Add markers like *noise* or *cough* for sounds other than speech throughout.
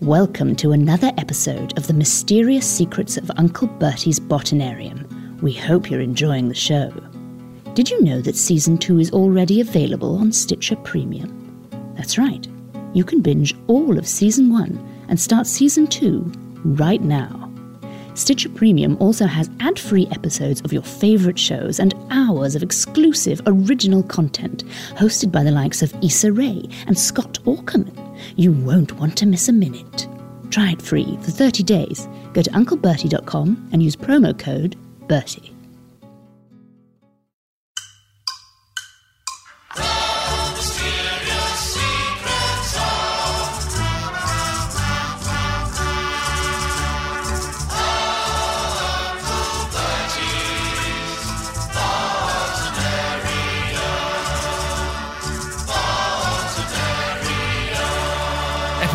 Welcome to another episode of the Mysterious Secrets of Uncle Bertie's Botanarium. We hope you're enjoying the show. Did you know that season 2 is already available on Stitcher Premium? That's right. You can binge all of season 1 and start season 2 right now. Stitcher Premium also has ad free episodes of your favourite shows and hours of exclusive original content hosted by the likes of Issa Rae and Scott Aukerman. You won't want to miss a minute. Try it free for 30 days. Go to unclebertie.com and use promo code BERTIE.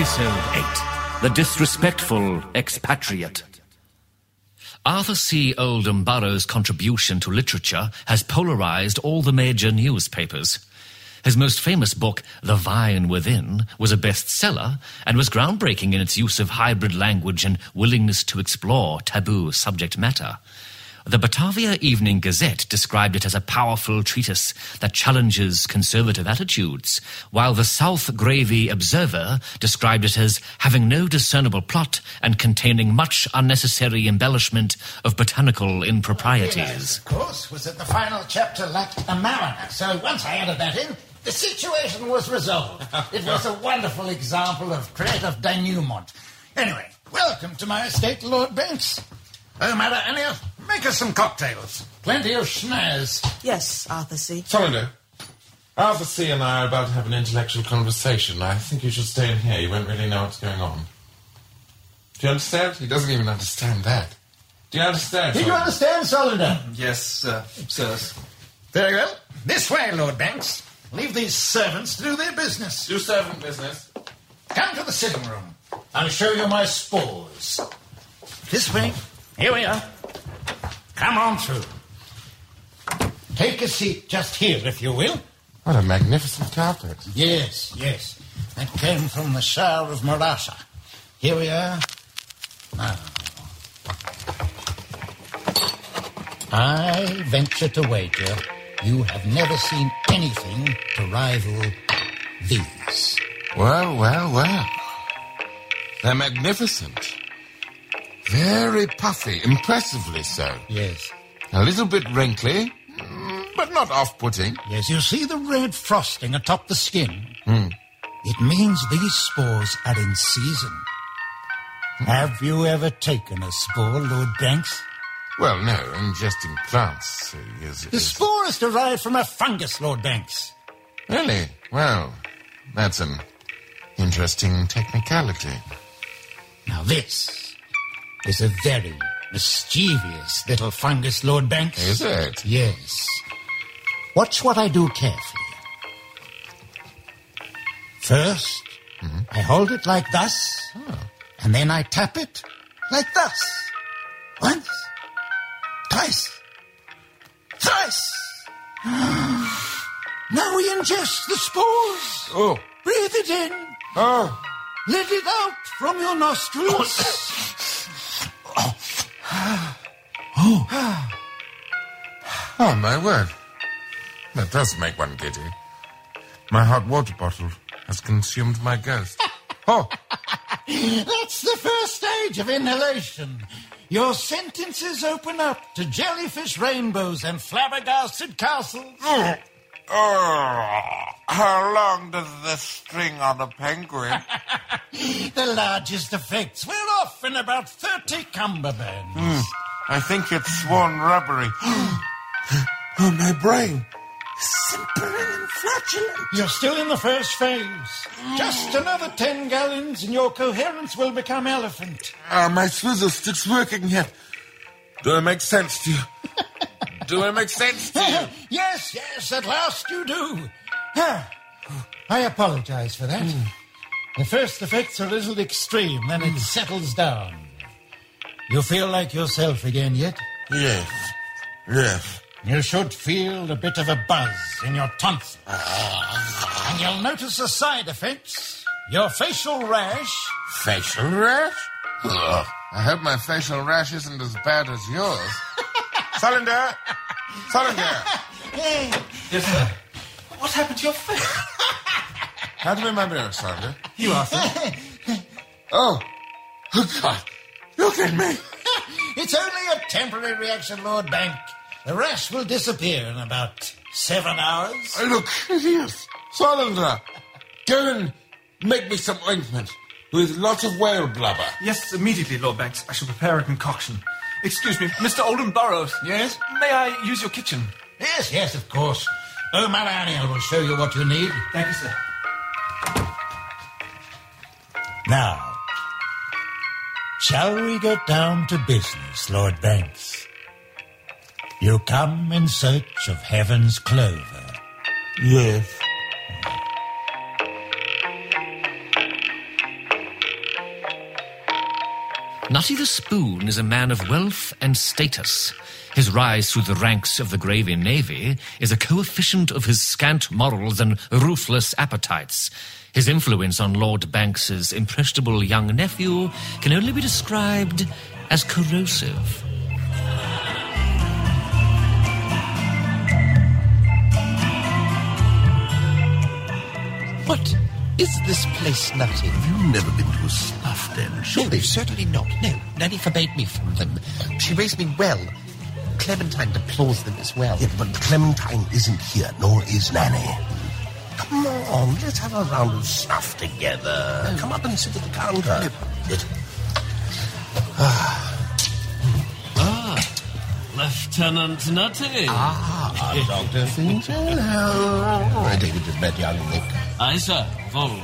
Episode 8 The Disrespectful Expatriate. Arthur C. Oldham Burroughs' contribution to literature has polarized all the major newspapers. His most famous book, The Vine Within, was a bestseller and was groundbreaking in its use of hybrid language and willingness to explore taboo subject matter. The Batavia Evening Gazette described it as a powerful treatise that challenges conservative attitudes, while the South Gravy Observer described it as having no discernible plot and containing much unnecessary embellishment of botanical improprieties. Of course, was that the final chapter lacked a mariner. So once I added that in, the situation was resolved. It was a wonderful example of creative denouement. Anyway, welcome to my estate, Lord Banks. Oh, Mother Anya, make us some cocktails. Plenty of schnaz. Yes, Arthur C. Solander, Arthur C. and I are about to have an intellectual conversation. I think you should stay in here. You won't really know what's going on. Do you understand? He doesn't even understand that. Do you understand? Did you understand, Solander? Yes, uh, sirs. Very well. This way, Lord Banks. Leave these servants to do their business. Do servant business. Come to the sitting room. I'll show you my spores. This way. Here we are. Come on through. Take a seat just here, if you will. What a magnificent carpet. Yes, yes. That came from the Shah of Marasha. Here we are. Now. I venture to wager you have never seen anything to rival these. Well, well, well. They're magnificent. Very puffy, impressively so. Yes. A little bit wrinkly, mm, but not off-putting. Yes, you see the red frosting atop the skin? It means these spores are in season. Have you ever taken a spore, Lord Banks? Well, no, ingesting plants uh, is... The is- spore is derived from a fungus, Lord Banks. Really? Well, that's an interesting technicality. Now this is a very mischievous little fungus, Lord Banks. Is it? Yes. Watch what I do carefully. First, mm-hmm. I hold it like thus, ah. and then I tap it like thus. Once, twice, thrice. *gasps* now we ingest the spores. Oh, Breathe it in. oh, Let it out from your nostrils. Oh, Oh. oh, my word. That does make one giddy. My hot water bottle has consumed my ghost. *laughs* Oh, That's the first stage of inhalation. Your sentences open up to jellyfish rainbows and flabbergasted castles. *laughs* oh, how long does this string on a penguin? *laughs* The largest effects wear off in about 30 cummerbunds. Hmm. I think it's sworn rubbery. *gasps* oh, my brain. Simpering and flatulent. You're still in the first phase. Just another 10 gallons and your coherence will become elephant. Ah, my swizzle stick's working yet. Do I make sense to you? *laughs* Do I make sense to you? *laughs* yes, yes, at last you do. Ah, I apologize for that. The first effects are a little extreme, then it settles down. You feel like yourself again yet? Yes. Yes. You should feel a bit of a buzz in your tonsils. and you'll notice the side effects. your facial rash. Facial rash? Ugh. I hope my facial rash isn't as bad as yours. *laughs* Solander! Solander! *laughs* Yes, sir. What happened to your face? Hand me my mirror, Solander. You, Arthur. *laughs* Oh! Oh, God! Look at me! *laughs* It's only a temporary reaction, Lord Bank. The rash will disappear in about seven hours. I look hideous. Solander! Go and make me some ointment with lots of whale blubber. yes, immediately, Lord Banks. I shall prepare a concoction. Excuse me, Mr. Oldham Burroughs. Yes? May I use your kitchen? Yes, yes, of course. Oh, Malaniel will show you what you need. Thank you, sir. Now, shall we get down to business, Lord Banks? You come in search of heaven's clover. Yes. Nutty the Spoon is a man of wealth and status. His rise through the ranks of the Gravy Navy is a coefficient of his scant morals and ruthless appetites. His influence on Lord Banks's impressionable young nephew can only be described as corrosive. What is this place, Nutty? Have you never been to a snuff den? Surely, no, certainly not. No, Nanny forbade me from them. She raised me well. Clementine deplores them as well. Yeah, but Clementine isn't here, nor is Nanny. Come on, let's have a round of snuff together. Come up and sit at the counter. Yes. Lieutenant Nutty. Ah, Dr. Finch, hello. David just met young Nick. Aye, sir. Full.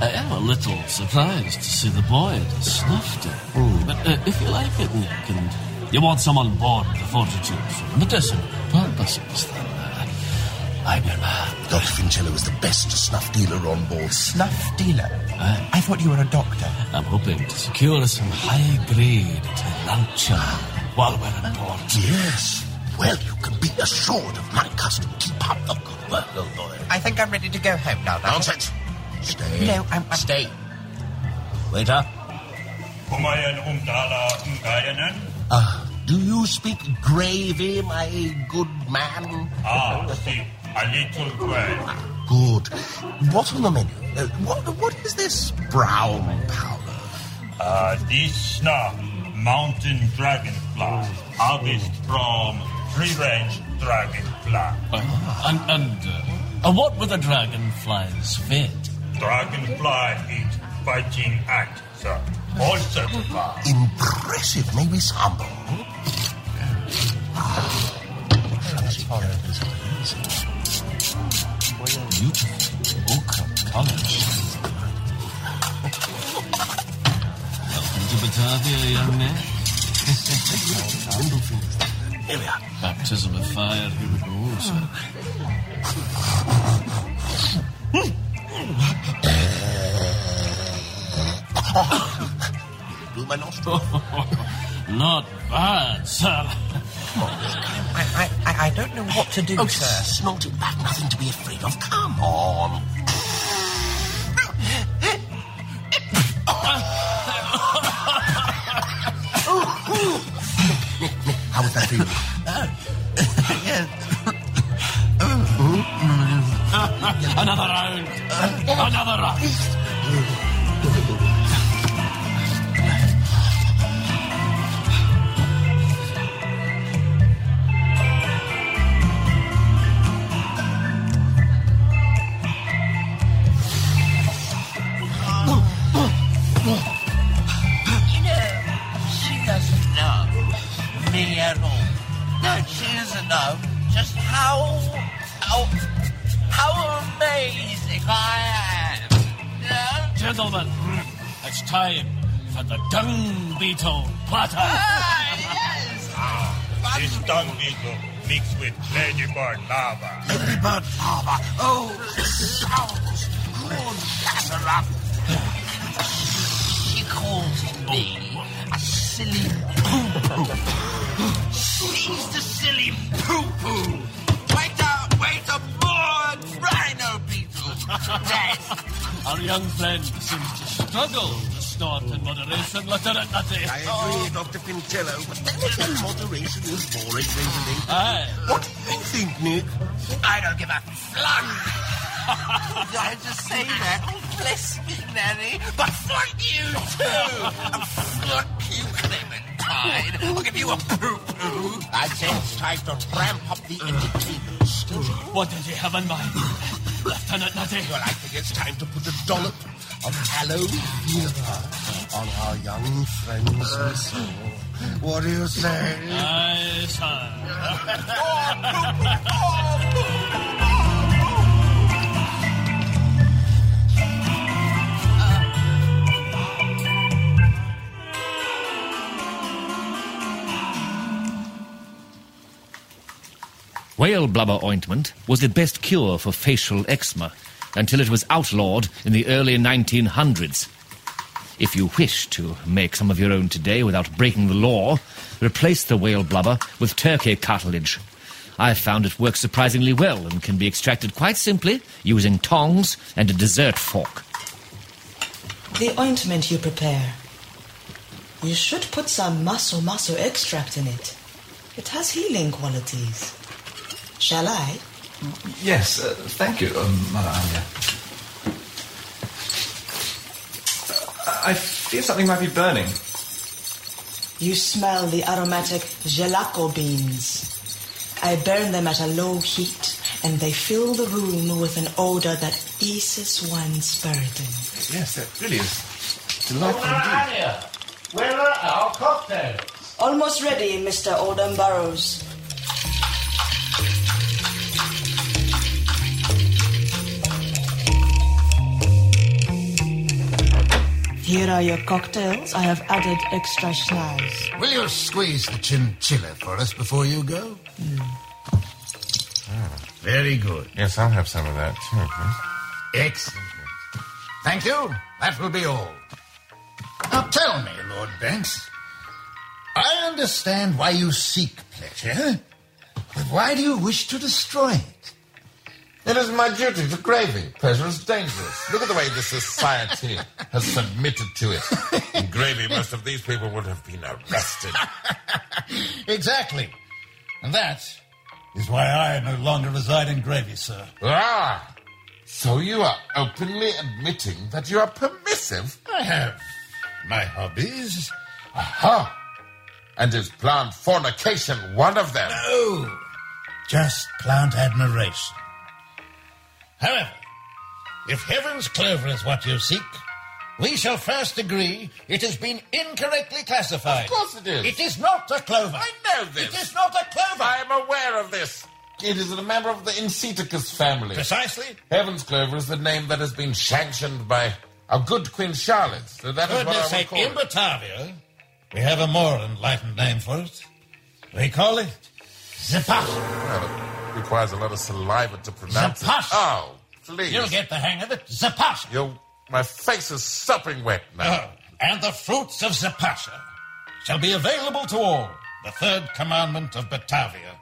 I am a little surprised to see the boy at a snuff den. But uh, if you like it, Nick, and you want some on board the Fortitude for medicinal purposes, then uh, I'm your man. Dr. Fincello is the best snuff dealer on board. Snuff dealer. I thought you were a doctor. I'm hoping to secure some high-grade Tarantia while we're on board. Yes. Well, you can be assured of my custom. Keep up the good work, old boy. I think I'm ready to go home now, Nutty. Nonsense. Stay. No, I'm- I'm- Stay. Waiter. Kumayan. Uh, do you speak gravy, my good man? Ah, see, a little well. Good. What on the menu? Uh, what, what is this brown powder? Uh, this snuff, mountain dragonfly, harvest from free-range dragonfly. And, and uh, uh, what were the dragonflies fed? Dragonfly eat fighting act, sir. All certified. Impressive. May we sample? Beautiful ochre colors. Welcome to Batavia, young man. *laughs* Here we are. Baptism of fire, here we go, sir. Do my nostril. *laughs* Not bad, sir. I, I, I, I don't know what to do, Oh, sir. snort it back. Nothing to be afraid of. Come on. How was that for you? *laughs* *laughs* *laughs* Another round. Another round. Gentlemen, it's time for the dung beetle platter. Ah, yes. This dung beetle mixed with ladybird lava. Ladybird lava. Oh, sounds good. Gather up. She calls me a silly poo-poo. She's the Our young friend seems to struggle to snort in moderation, Lieutenant Nutty. I agree, Dr. Fincello, but then again, moderation is boring, don't you think? Aye. What do you think, Nick? I don't give a flunk. *laughs* I had to say that. Oh, bless me, Nanny. But fuck you, too. flunk you, Clementine. I'll give you a poo-poo. I say it's time to ramp up the entertainment. What did you have in mind, Lieutenant Nutty? Well, I think it's time to put a dollop of aloe vera on our young friend's whistle. What do you say? Aye, sir. *laughs* Whale blubber ointment was the best cure for facial eczema until it was outlawed in the early 1900s. If you wish to make some of your own today without breaking the law, replace the whale blubber with turkey cartilage. I've found it works surprisingly well and can be extracted quite simply using tongs and a dessert fork. The ointment you prepare. You should put some maso maso extract in it. It has healing qualities. Shall I? Yes, uh, thank you, um, Mother Anya. I fear something might be burning. You smell the aromatic gelaco beans. I burn them at a low heat, and they fill the room with an odor that eases one's burden. Yes, that really is delightful indeed. Anya, where are our cocktails? Almost ready, Mr. Oldham Burroughs. Here are your cocktails. I have added extra schnauz. Will you squeeze the chinchilla for us before you go? Hmm. Ah, very good. Yes, I'll have some of that too, please. Excellent. Thank you. That will be all. Now tell me, Lord Banks. I understand why you seek pleasure, but why do you wish to destroy it? It is my duty to gravy. Pleasure is dangerous. Look at the way the society has submitted to it. *laughs* In gravy, most of these people would have been arrested. *laughs* Exactly. And that is why I no longer reside in Gravy, sir. Ah! So you are openly admitting that you are permissive? I have my hobbies. Aha! And is plant fornication one of them? No, just plant admiration. However, if heaven's clover is what you seek, we shall first agree it has been incorrectly classified. Of course it is. It is not a clover. I know this. It is not a clover. I am aware of this. It is a member of the Inceticus family. Precisely. Heaven's Clover is the name that has been sanctioned by our good Queen Charlotte. So that is what I Goodness will sake, call in it. Batavia, we have a more enlightened name for it. We call it Zapata. Well, it requires a lot of saliva to pronounce it. Oh, please. You'll get the hang of it. Zapata. Your, my face is sopping wet now. Oh, and the fruits of Zapata shall be available to all. The third commandment of Batavia.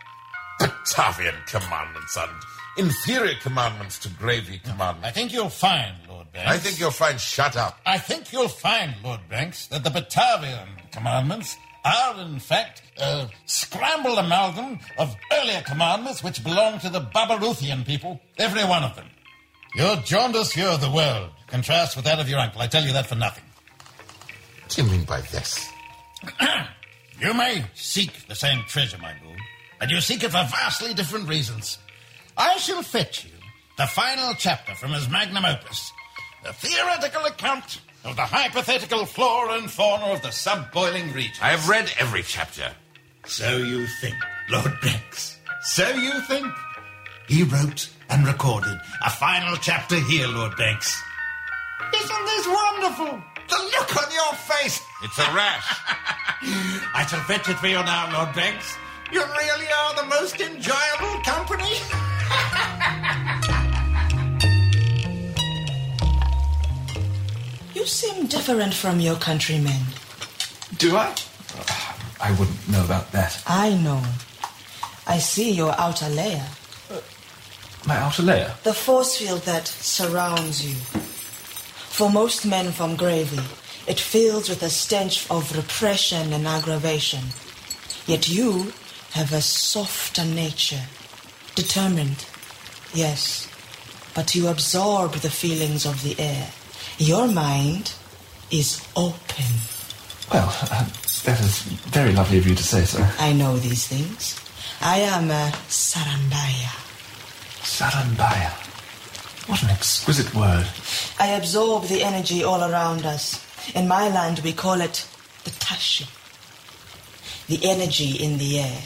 Batavian commandments and inferior commandments to gravy commandments. I think you'll find, Lord Banks. I think you'll find shut up. I think you'll find, Lord Banks, that the Batavian commandments are, in fact, a scrambled amalgam of earlier commandments which belong to the Babaruthian people, every one of them. Your jaundice view of the world contrasts with that of your uncle. I tell you that for nothing. What do you mean by this? *clears throat* You may seek the same treasure, my lord, but you seek it for vastly different reasons. I shall fetch you the final chapter from his magnum opus, the theoretical account of the hypothetical flora and fauna of the sub-boiling region. I have read every chapter. So you think, Lord Banks. So you think. He wrote and recorded a final chapter here, Lord Banks. Isn't this wonderful? The look on your face. It's a rash. *laughs* I shall fetch it for you now, Lord Banks. You really are the most enjoyable company. *laughs* You seem different from your countrymen. Do I? I wouldn't know about that. I know. I see your outer layer, My outer layer. the force field that surrounds you. For most men from Gravy, it fills with a stench of repression and aggravation. Yet you have a softer nature, determined, yes, but you absorb the feelings of the air. Your mind is open. Well, uh, that is very lovely of you to say so. I know these things. I am a Sarambaya. Sarambaya. What an exquisite word. I absorb the energy all around us. In my land, we call it the Tashi. The energy in the air.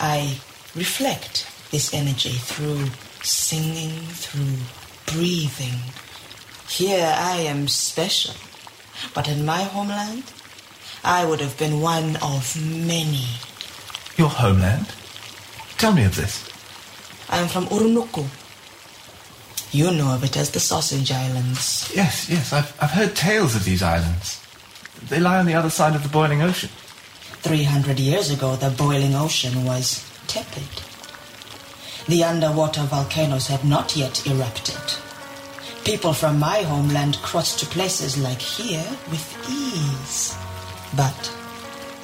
I reflect this energy through singing, through breathing. Here I am special, but in my homeland, I would have been one of many. Your homeland? Tell me of this. I am from Urunuku. You know of it as the Sausage Islands. Yes, yes, I've, I've heard tales of these islands. They lie on the other side of the boiling ocean. 300 years ago, the boiling ocean was tepid. The underwater volcanoes had not yet erupted. People from my homeland crossed to places like here with ease. But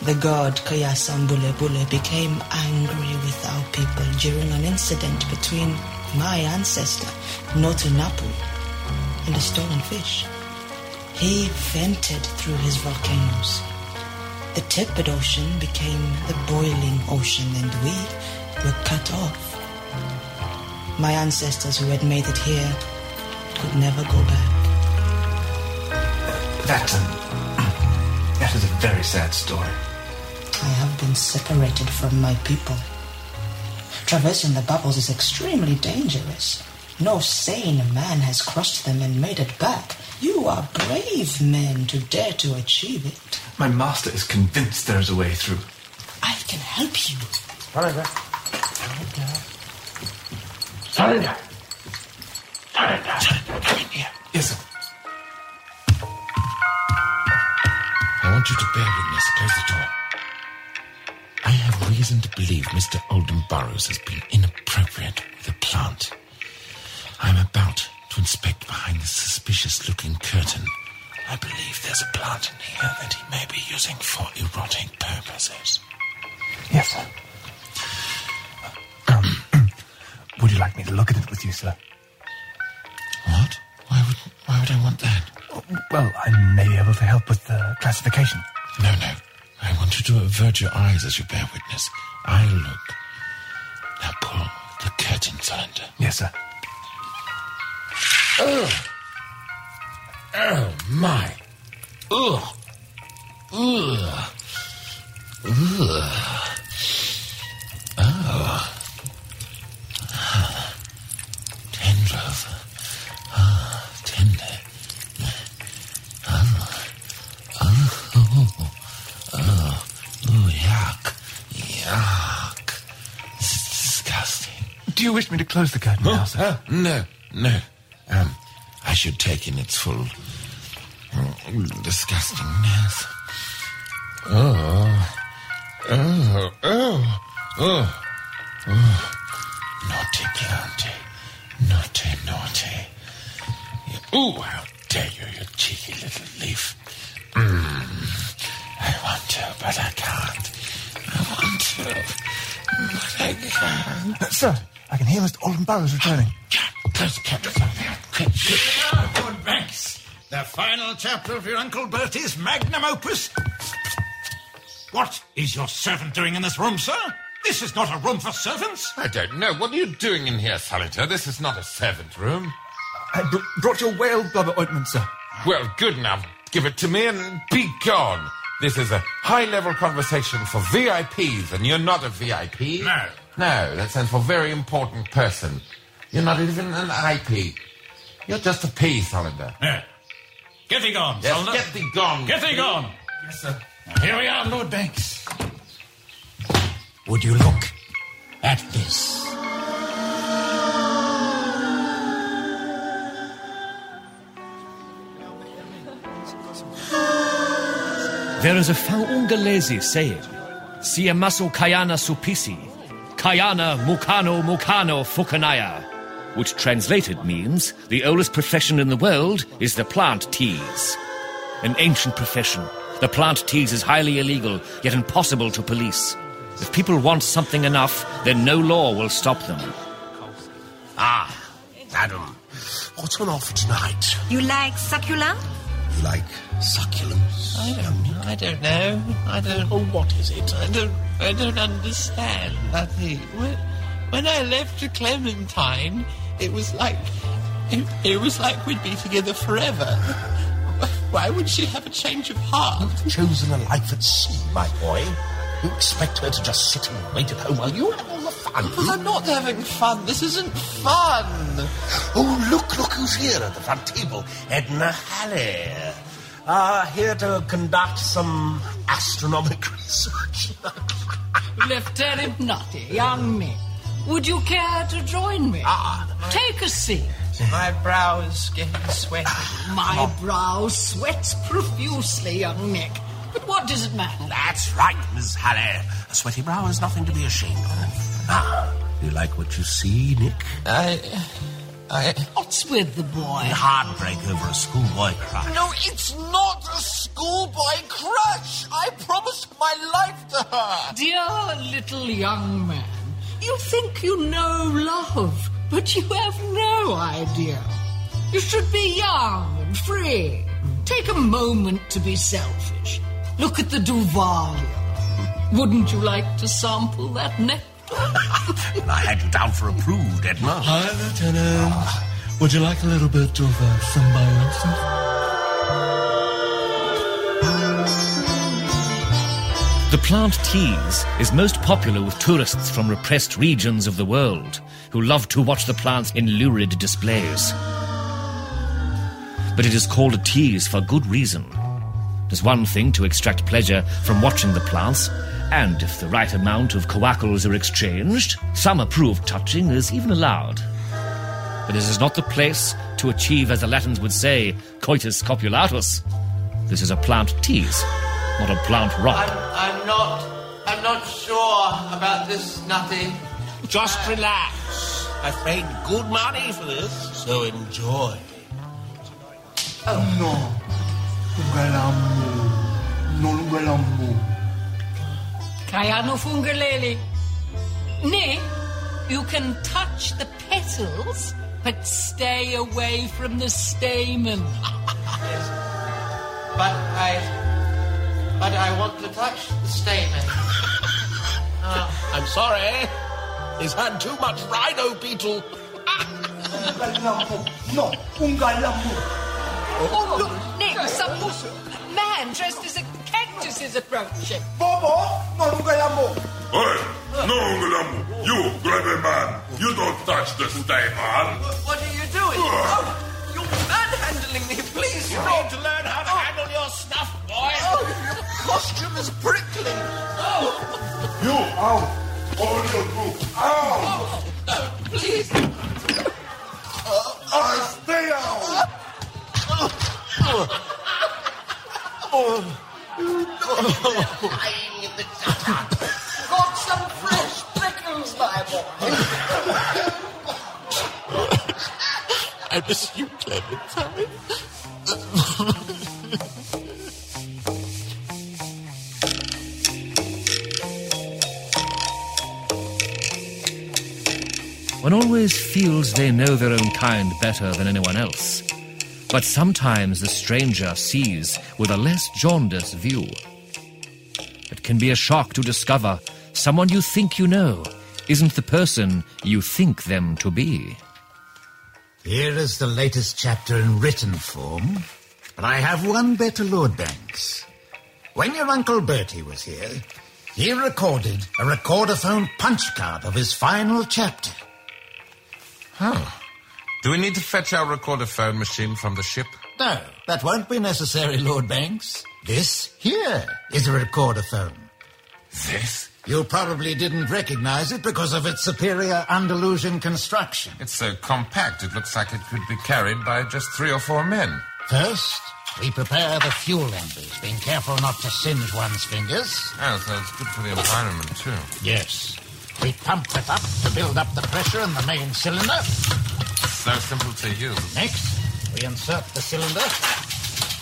the god Kayasambule Bule became angry with our people during an incident between my ancestor, Notunapu, and a stolen fish. He vented through his volcanoes. The tepid ocean became the boiling ocean, and we were cut off. My ancestors who had made it here could never go back. That, um, *clears throat* that is a very sad story. I have been separated from my people. Traversing the bubbles is extremely dangerous. No sane man has crossed them and made it back. You are brave men to dare to achieve it. My master is convinced there is a way through. I can help you. Solander. Solander! Solander! Come in here. Yes, sir. I want you to bear witness. Close the door. I reason to believe Mr. Oldham Burroughs has been inappropriate with a plant. I'm about to inspect behind this suspicious looking curtain. I believe there's a plant in here that he may be using for erotic purposes. Yes, sir. Um, *clears throat* would you like me to look at it with you, sir? What? Why would why would I want that? Well, I may be able to help with the classification. No, no. I want you to avert your eyes as you bear witness. I'll look. Now pull the curtain cylinder. Yes, sir. Oh. Oh, my. Ugh. Ugh. Ugh. Oh. Tender of. Ah, tender. Oh. Oh. Oh. Ooh, yuck. Yuck. This is disgusting. Do you wish me to close the curtain now, sir? Uh, no, no. Um, I should take in its full mm, disgustingness. Oh, oh, oh, oh, oh. Naughty planty. Naughty, naughty. Ooh, how dare you, you cheeky little leaf. Mm. I want to, but I can't. I want to, but I can't. Sir, I can hear Mr. Oldham Burroughs returning. Close the curtain. Now, Lord Banks, the final chapter of your Uncle Bertie's magnum opus. What is your servant doing in this room, sir? This is not a room for servants. I don't know. What are you doing in here, Solander? This is not a servant room. I br- brought your whale blubber ointment, sir. Well, good enough. Give it to me and be gone. This is a high level conversation for VIPs, and you're not a VIP. No. No, that stands for very important person. You're not even an IP. You're just a P, Solander. Yeah. Get thee gone, Yes, Solder. get thee gone. Get thee gone. Yes, sir. Now, here we are, Lord Banks. Would you look at this? There is a Faungalezi saying, Siamasu Kayana Supisi, Kayana Mukano Mukano Fukanaya. which translated means the oldest profession in the world is the plant tease. An ancient profession. The plant tease is highly illegal, yet impossible to police. If people want something enough, then no law will stop them. Ah, madam, what's on offer tonight? You like succulent? You like succulents? I don't, I don't know. I don't. Oh, what is it? I don't. I don't understand nothing. When, when I left Clementine, it was like it, it was like we'd be together forever. Why would she have a change of heart? You've chosen a life at sea, my boy. You expect her to just sit and wait at home while you have all the fun? But I'm not having fun. This isn't fun. Oh, look, look who's here at the front table. Edna Halley. Uh, here to conduct some astronomic *laughs* research. Lieutenant Nutty, young men, would you care to join me? Ah. Take a seat. My brow is getting sweaty. *sighs* My brow sweats profusely, young Nick. But what does it matter? That's right, Miss Halley. A sweaty brow is nothing to be ashamed of. Ah, do you like what you see, Nick? I. I. What's with the boy? A heartbreak over a schoolboy crush. No, it's not a schoolboy crush. I promised my life to her. Dear little young man, you think you know love, but you have no idea. You should be young and free. Take a moment to be selfish. Look at the Duvalia. Wouldn't you like to sample that nectar? I had you down for a prude, Edna. Hi, Lieutenant. Would you like a little bit of uh, symbiosis? The plant teas is most popular with tourists from repressed regions of the world who love to watch the plants in lurid displays. But it is called a tease for good reason. There's one thing to extract pleasure from watching the plants, and if the right amount of coacles are exchanged, some approved touching is even allowed. But this is not the place to achieve, as the Latins would say, coitus copulatus. This is a plant tease, not a plant romp. I'm, I'm not. I'm not sure about this, Nutty. Just relax. I've paid good money for this, so enjoy. Oh no. Ungalamu. Non ungalamu. Kayano fungalele. Nick, you can touch the petals, but stay away from the stamen. yes. But I. But I want to touch the stamen. *laughs* Ah. I'm sorry. He's had too much rhino beetle. Ungalamu. No. Ungalamu. Oh, look, Nick, some man dressed as a cactus is approaching. Bobo. Non ungalamu. Hey, no, Ungulamu. You, clever man. You don't touch the stamen. What are you doing? Ah. Oh, you're manhandling me. Please You stop. need to learn how to handle your stuff, boy. Oh, your costume is prickling. Oh, You, ow. Hold your group. Ow. Oh, no, please. I stay out. Oh. Oh. In the dark. Got some fresh prickles, my boy. I miss you, Clementine. One always feels they know their own kind better than anyone else. But sometimes the stranger sees with a less jaundiced view. It can be a shock to discover someone you think you know isn't the person you think them to be. Here is the latest chapter in written form, but I have one better, Lord Banks. When your Uncle Bertie was here, he recorded a recordophone punch card of his final chapter. Oh. Do we need to fetch our recordophone machine from the ship? No, that won't be necessary, Lord Banks. This here is a recordophone. This? You probably didn't recognize it because of its superior Andalusian construction. It's so compact, it looks like it could be carried by just three or four men. First, we prepare the fuel embers, being careful not to singe one's fingers. Oh, so it's good for the environment, too. Yes. We pump it up to build up the pressure in the main cylinder. So simple to use. Next, we insert the cylinder,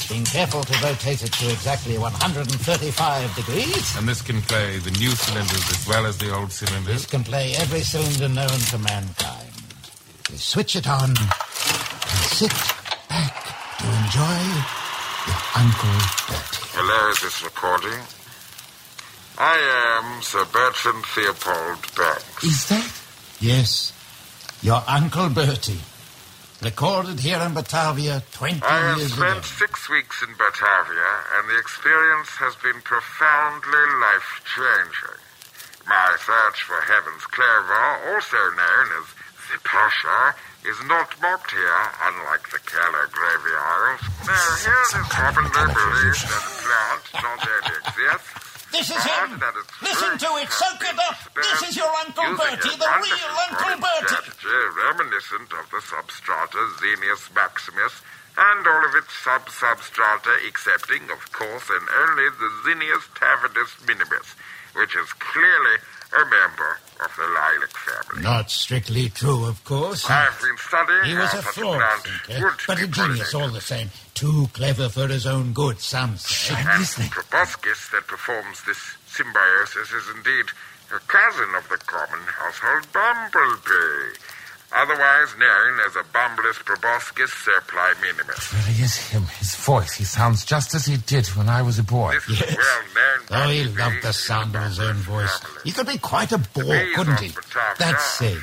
being careful to rotate it to exactly 135 degrees. And this can play the new cylinders as well as the old cylinders. This can play every cylinder known to mankind. We switch it on and sit back to enjoy your Uncle Bertie. Hello, is this recording? I am Sir Bertrand Theobald Banks. Is that? Yes, your Uncle Bertie. Recorded here in Batavia 20 I have years spent ago. six weeks in Batavia, and the experience has been profoundly life changing. My search for Heaven's Clover, also known as the Pasha, is not mocked here, unlike the Keller Gravy Isles. No, here it is commonly believed that the plant not only exists, This is him! but that its Listen to it, soak it up! This is your Uncle Bertie, the real Uncle Bertie! strategy reminiscent of the substrata Xenius Maximus and all of its sub-substrata, excepting, of course, and only the Xenius Tavernus Minimus, which is clearly a member of the lilac family. Not strictly true, of course. I've been studying He was a such flawed thinker, but be a genius all the same. Too clever for his own good, some say. And proboscis that performs this symbiosis is indeed a cousin of the common household bumblebee, otherwise known as a Bumblus proboscis serpli minimus. Really is him. His voice. He sounds just as he did when I was a boy. This is well known Oh, he loved the sound of his own voice. He could be quite a bore, couldn't he? That said,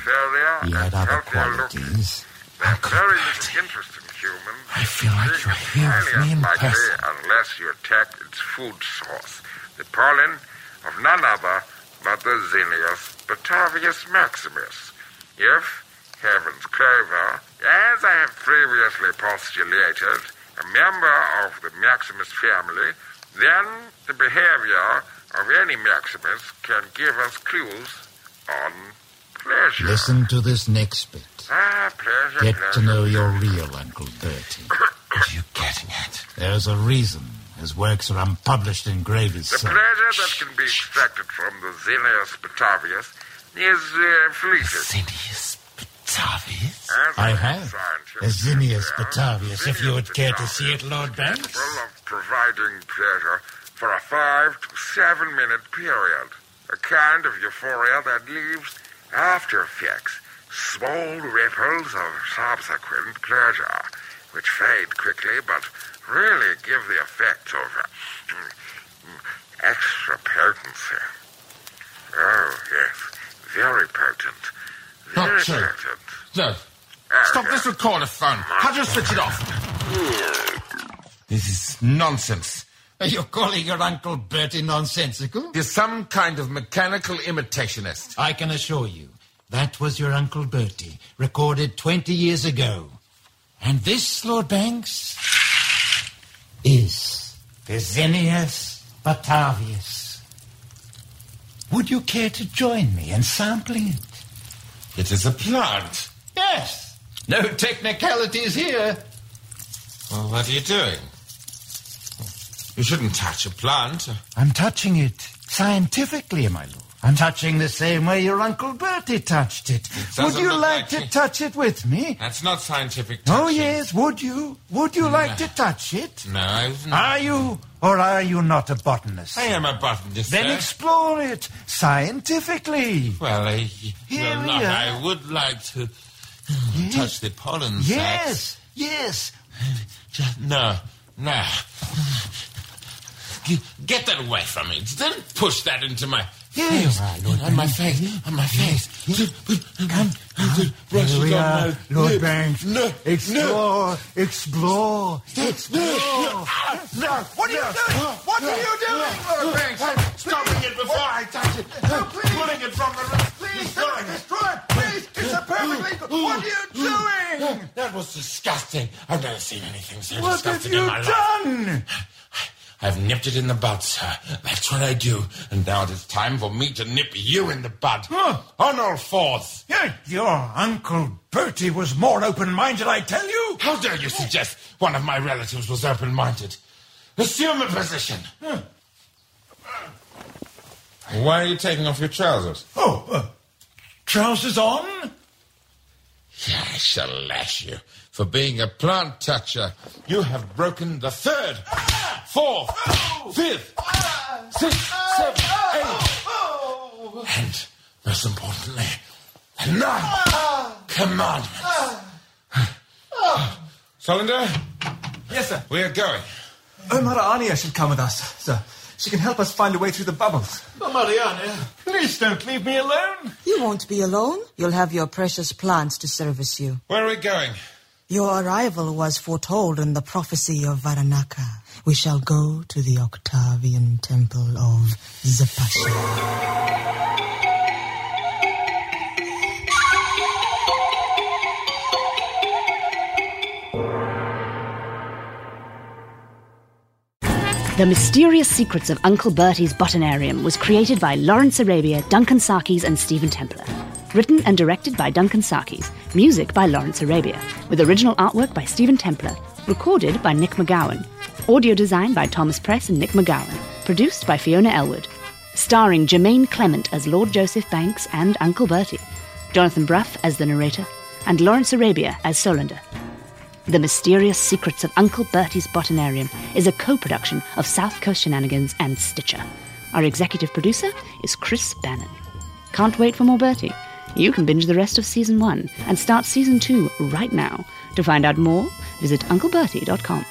he had other qualities. Very little interest in humans. I feel like you're here me in person. unless you attack its food source, the pollen of none other but the Xenius Batavius Maximus. If Heaven's Clover, as I have previously postulated, a member of the Maximus family, then the behavior of any Maximus can give us clues on pleasure. Listen to this next bit. Ah, pleasure, Get pleasure. to know your real Uncle Bertie. *laughs* What are you getting at? There's a reason his works are unpublished in Gravy's The Son. pleasure that can be extracted from the Xenius Batavius is uh, fleeting. Batavius? As I a have. A Xenius Batavius, if you would care to see it, Lord Banks. capable of providing pleasure for a five to seven minute period. A kind of euphoria that leaves after effects, small ripples of subsequent pleasure, which fade quickly but really give the effect of uh, mm, extra potency. Oh, yes, very potent. Very Not true. potent. No. Oh, Stop yes. this recordophone. How do you switch it off? This is nonsense. Are You're calling your Uncle Bertie nonsensical? You're some kind of mechanical imitationist. I can assure you, that was your Uncle Bertie, recorded 20 years ago. And this, Lord Banks, is the Batavius. Would you care to join me in sampling it? It is a plant. Yes. No technicalities here. Well, what are you doing? You shouldn't touch a plant. I'm touching it scientifically, my lord. I'm touching the same way your Uncle Bertie touched it. Would you like like to it. touch it with me? That's not scientific oh, touching. Oh, yes, would you? Would you like to touch it? No, I've Are you or are you not a botanist? I am a botanist, Then sir. explore it scientifically. Well, I, Here well, we not. I would like to touch the pollen sacs. Yes, yes. No, no. Get that away from me. Don't push that into my Yes. face. on my face. On my face. Come. Brush Here we it on are, Lord lips. Banks. No, Explore, explore, explore. No, What are you doing? What are you doing, Lord Banks? Stopping it before I touch it. Pulling it from the Please don't destroy it. Please, it's a perfectly. What are you doing? That was disgusting. I've never seen anything so What disgusting in my life. What have you done? I've nipped it in the bud, sir. That's what I do. And now it is time for me to nip you in the bud. Huh. On all fours. Yeah, Your Uncle Bertie was more open-minded, I tell you. How dare you suggest one of my relatives was open-minded? Assume a position. Why are you taking off your trousers? Oh, uh, trousers on? I shall lash you for being a plant toucher. You have broken the third, fourth, fifth, sixth, seventh, eighth, and most importantly, the ninth commandment. Solander, Yes, sir. we are going. Oh, Mariania should come with us, sir. She can help us find a way through the bubbles. Oh, Mariana, please don't leave me alone. You won't be alone. You'll have your precious plants to service you. Where are we going? Your arrival was foretold in the prophecy of Varanaka. We shall go to the Octavian temple of Zapasha. The Mysterious Secrets of Uncle Bertie's Botanarium was created by Lawrence Arabia, Duncan Sarkies, and Stephen Templer. Written and directed by Duncan Sarkies. Music by Lawrence Arabia. With original artwork by Stephen Templer. Recorded by Nic McGowan. Audio design by Thomas Press and Nic McGowan. Produced by Fiona Elwood. Starring Jemaine Clement as Lord Joseph Banks and Uncle Bertie. Jonathan Brugh as the narrator. And Lawrence Arabia as Solander. The Mysterious Secrets of Uncle Bertie's Botanarium is a co production of South Coast Shenanigans and Stitcher. Our executive producer is Chris Bannon. Can't wait for more Bertie? You can binge the rest of season one and start season two right now. To find out more, visit unclebertie.com.